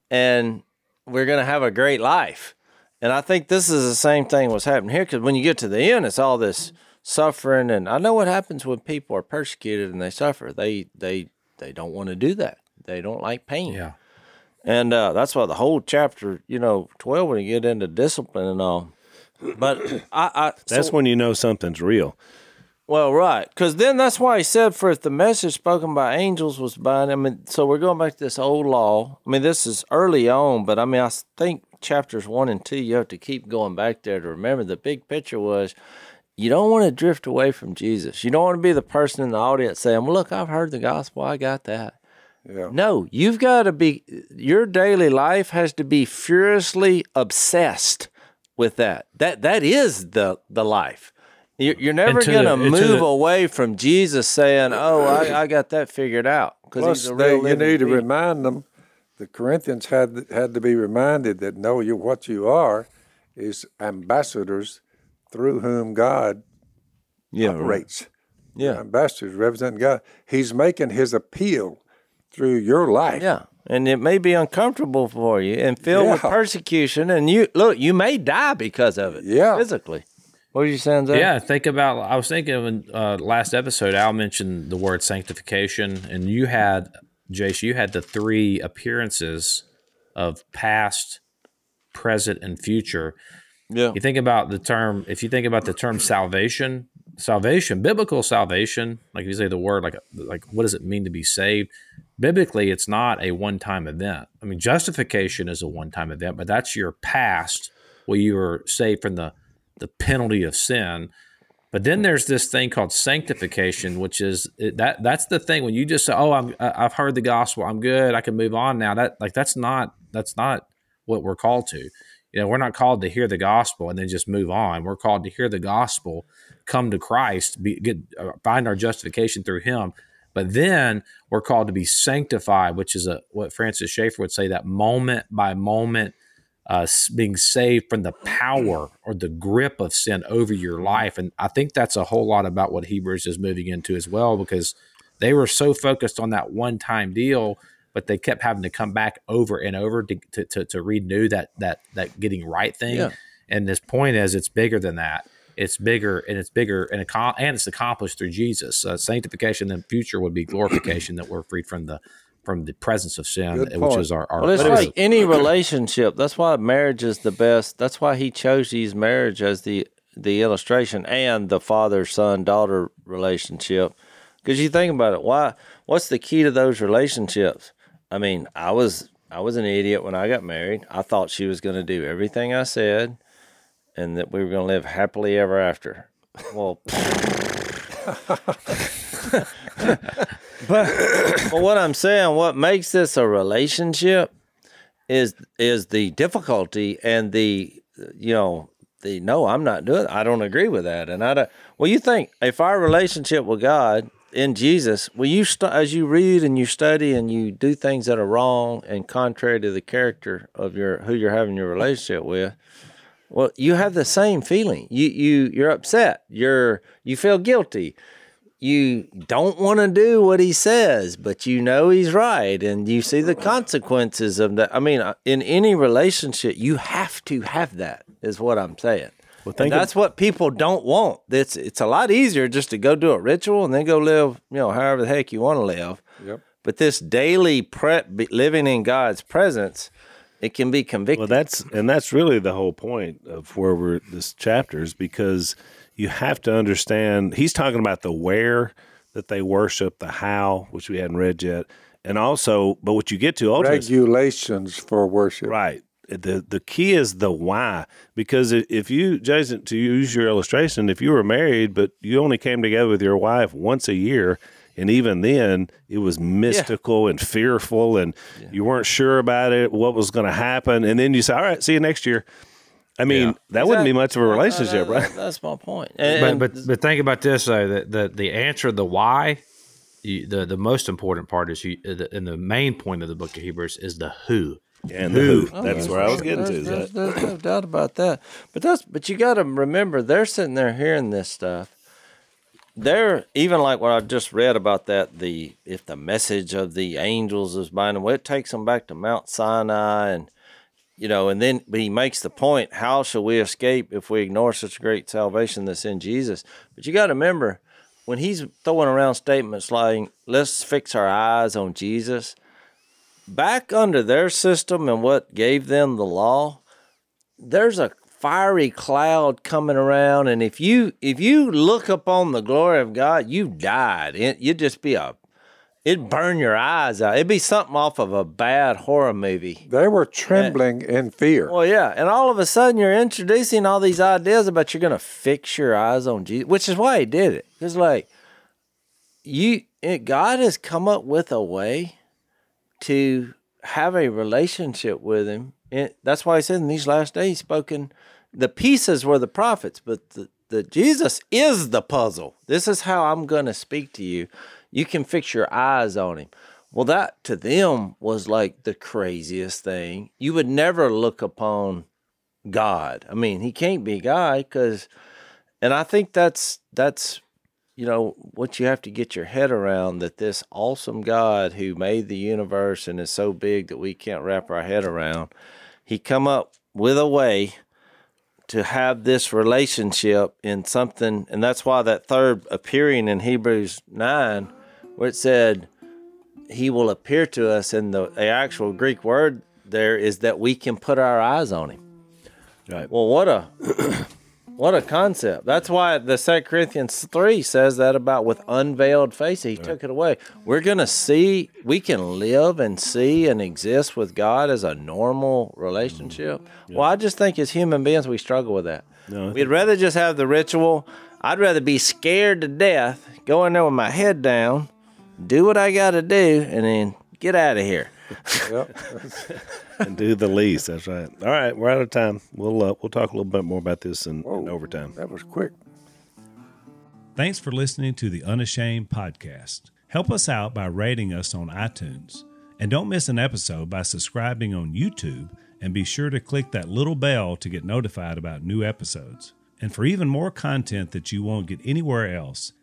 and we're going to have a great life and i think this is the same thing was happening here because when you get to the end it's all this suffering and i know what happens when people are persecuted and they suffer they they they don't want to do that they don't like pain Yeah. and uh, that's why the whole chapter, you know, 12, when you get into discipline and all. But I, I That's so- when you know something's real. Well, right. Because then that's why he said, for if the message spoken by angels was binding." I mean, so we're going back to this old law. I mean, this is early on, but I mean, I think chapters one and two, you have to keep going back there to remember the big picture was you don't want to drift away from Jesus. You don't want to be the person in the audience saying, well, look, I've heard the gospel. I got that. Yeah. No, you've got to be, your daily life has to be furiously obsessed with that. That That is the, the life. You're, you're never going to move the- away from Jesus saying, oh, I, I got that figured out. Because Plus, he's a they, you living need to being. remind them. The Corinthians had had to be reminded that no, you what you are is ambassadors through whom God yeah, right. operates. Yeah. ambassadors representing God. He's making His appeal through your life. Yeah. And it may be uncomfortable for you and filled with persecution. And you, look, you may die because of it. Yeah. Physically. What were you saying, Zach? Yeah, think about. I was thinking of in uh, last episode. Al mentioned the word sanctification, and you had Jase. You had the three appearances of past, present, and future. Yeah. You think about the term. If you think about the term salvation, salvation, biblical salvation, like if you say the word, like like what does it mean to be saved? Biblically, it's not a one-time event. I mean, justification is a one-time event, but that's your past, where you were saved from the the penalty of sin. But then there's this thing called sanctification, which is that that's the thing when you just say, "Oh, I'm I've heard the gospel, I'm good, I can move on now." That like that's not that's not what we're called to. You know, we're not called to hear the gospel and then just move on. We're called to hear the gospel, come to Christ, be, get uh, find our justification through Him. But then we're called to be sanctified, which is a what Francis Schaeffer would say that moment by moment uh, being saved from the power or the grip of sin over your life. And I think that's a whole lot about what Hebrews is moving into as well, because they were so focused on that one time deal, but they kept having to come back over and over to, to, to, to renew that, that, that getting right thing. Yeah. And this point is it's bigger than that. It's bigger and it's bigger and, and it's accomplished through Jesus. Uh, sanctification and future would be glorification that we're freed from the from the presence of sin, which is our, our Well, it's like any relationship. That's why marriage is the best. That's why he chose these use marriage as the the illustration and the father son daughter relationship. Because you think about it, why? What's the key to those relationships? I mean, I was I was an idiot when I got married. I thought she was going to do everything I said, and that we were going to live happily ever after. Well, but what I'm saying, what makes this a relationship is is the difficulty and the you know the no, I'm not doing. I don't agree with that, and I don't. Well, you think if our relationship with God in Jesus, will you st- as you read and you study and you do things that are wrong and contrary to the character of your who you're having your relationship with, well, you have the same feeling. You you you're upset. You're you feel guilty. You don't want to do what he says, but you know he's right, and you see the consequences of that. I mean, uh, in any relationship, you have to have that. Is what I'm saying. Well, And think of- that's what people don't want. It's it's a lot easier just to go do a ritual and then go live, you know, however the heck you want to live. Yep. But this daily prep, living in God's presence, it can be convicting. Well, that's and that's really the whole point of where we're this chapter is because you have to understand. He's talking about the where that they worship, the how, which we hadn't read yet, and also, but what you get to ultimately, Regulations for worship. right? The the key is the why because i- if you Jason to use your illustration, if you were married but you only came together with your wife once a year And even then, it was mystical and fearful, and you weren't sure about it, what was going to happen. And then you say, "All right, see you next year." I mean, Yeah. that wouldn't be much of a relationship, Uh, right? That's my point. but And, but but think about this though that the the answer the why you, the the most important part is you the, and the main point of the book of Hebrews is the who And the who. Oh, That's where I was getting to. There's, Is that. there's no doubt about that. But that's but you got to remember they're sitting there hearing this stuff. They're even like what I just read about that the if the message of the angels is binding, well, it takes them back to Mount Sinai and you know, and then but he makes the point: how shall we escape if we ignore such great salvation that's in Jesus? But you got to remember when he's throwing around statements like "Let's fix our eyes on Jesus." back under their system and what gave them the law, there's a fiery cloud coming around, and if you if you look upon the glory of God, you died. You'd just be a it'd burn your eyes out. It'd be something off of a bad horror movie. They were trembling in fear. Well, yeah, and all of a sudden you're introducing all these ideas about you're gonna fix your eyes on Jesus, which is why he did it. It's like you, it, God has come up with a way to have a relationship with Him. And that's why He said in these last days, spoken. The pieces were the prophets, but the, the Jesus is the puzzle. This is how I'm gonna speak to you. You can fix your eyes on Him. Well, that to them was like the craziest thing. You would never look upon God. I mean, he can't be God because, and I think that's that's you know what you have to get your head around that this awesome God who made the universe and is so big that we can't wrap our head around. He come up with a way to have this relationship in something, and that's why that third appearing in Hebrews nine, where it said he will appear to us in the, the actual Greek word there is that we can put our eyes on him. Right. Well, what a what a concept. That's why the Second Corinthians three says that about with unveiled face. He took it away. We're gonna see. We can live and see and exist with God as a normal relationship. Mm-hmm. Well, I just think as human beings we struggle with that. We'd rather just have the ritual. I'd rather be scared to death, go in there with my head down, do what I got to do, and then get out of here. Yep. and do the least. That's right. All right, we're out of time. We'll uh, we'll talk a little bit more about this in, in overtime. That was quick. Thanks for listening to the Unashamed podcast. Help us out by rating us on iTunes. And don't miss an episode by subscribing on YouTube and be sure to click that little bell to get notified about new episodes. And for even more content that you won't get anywhere else,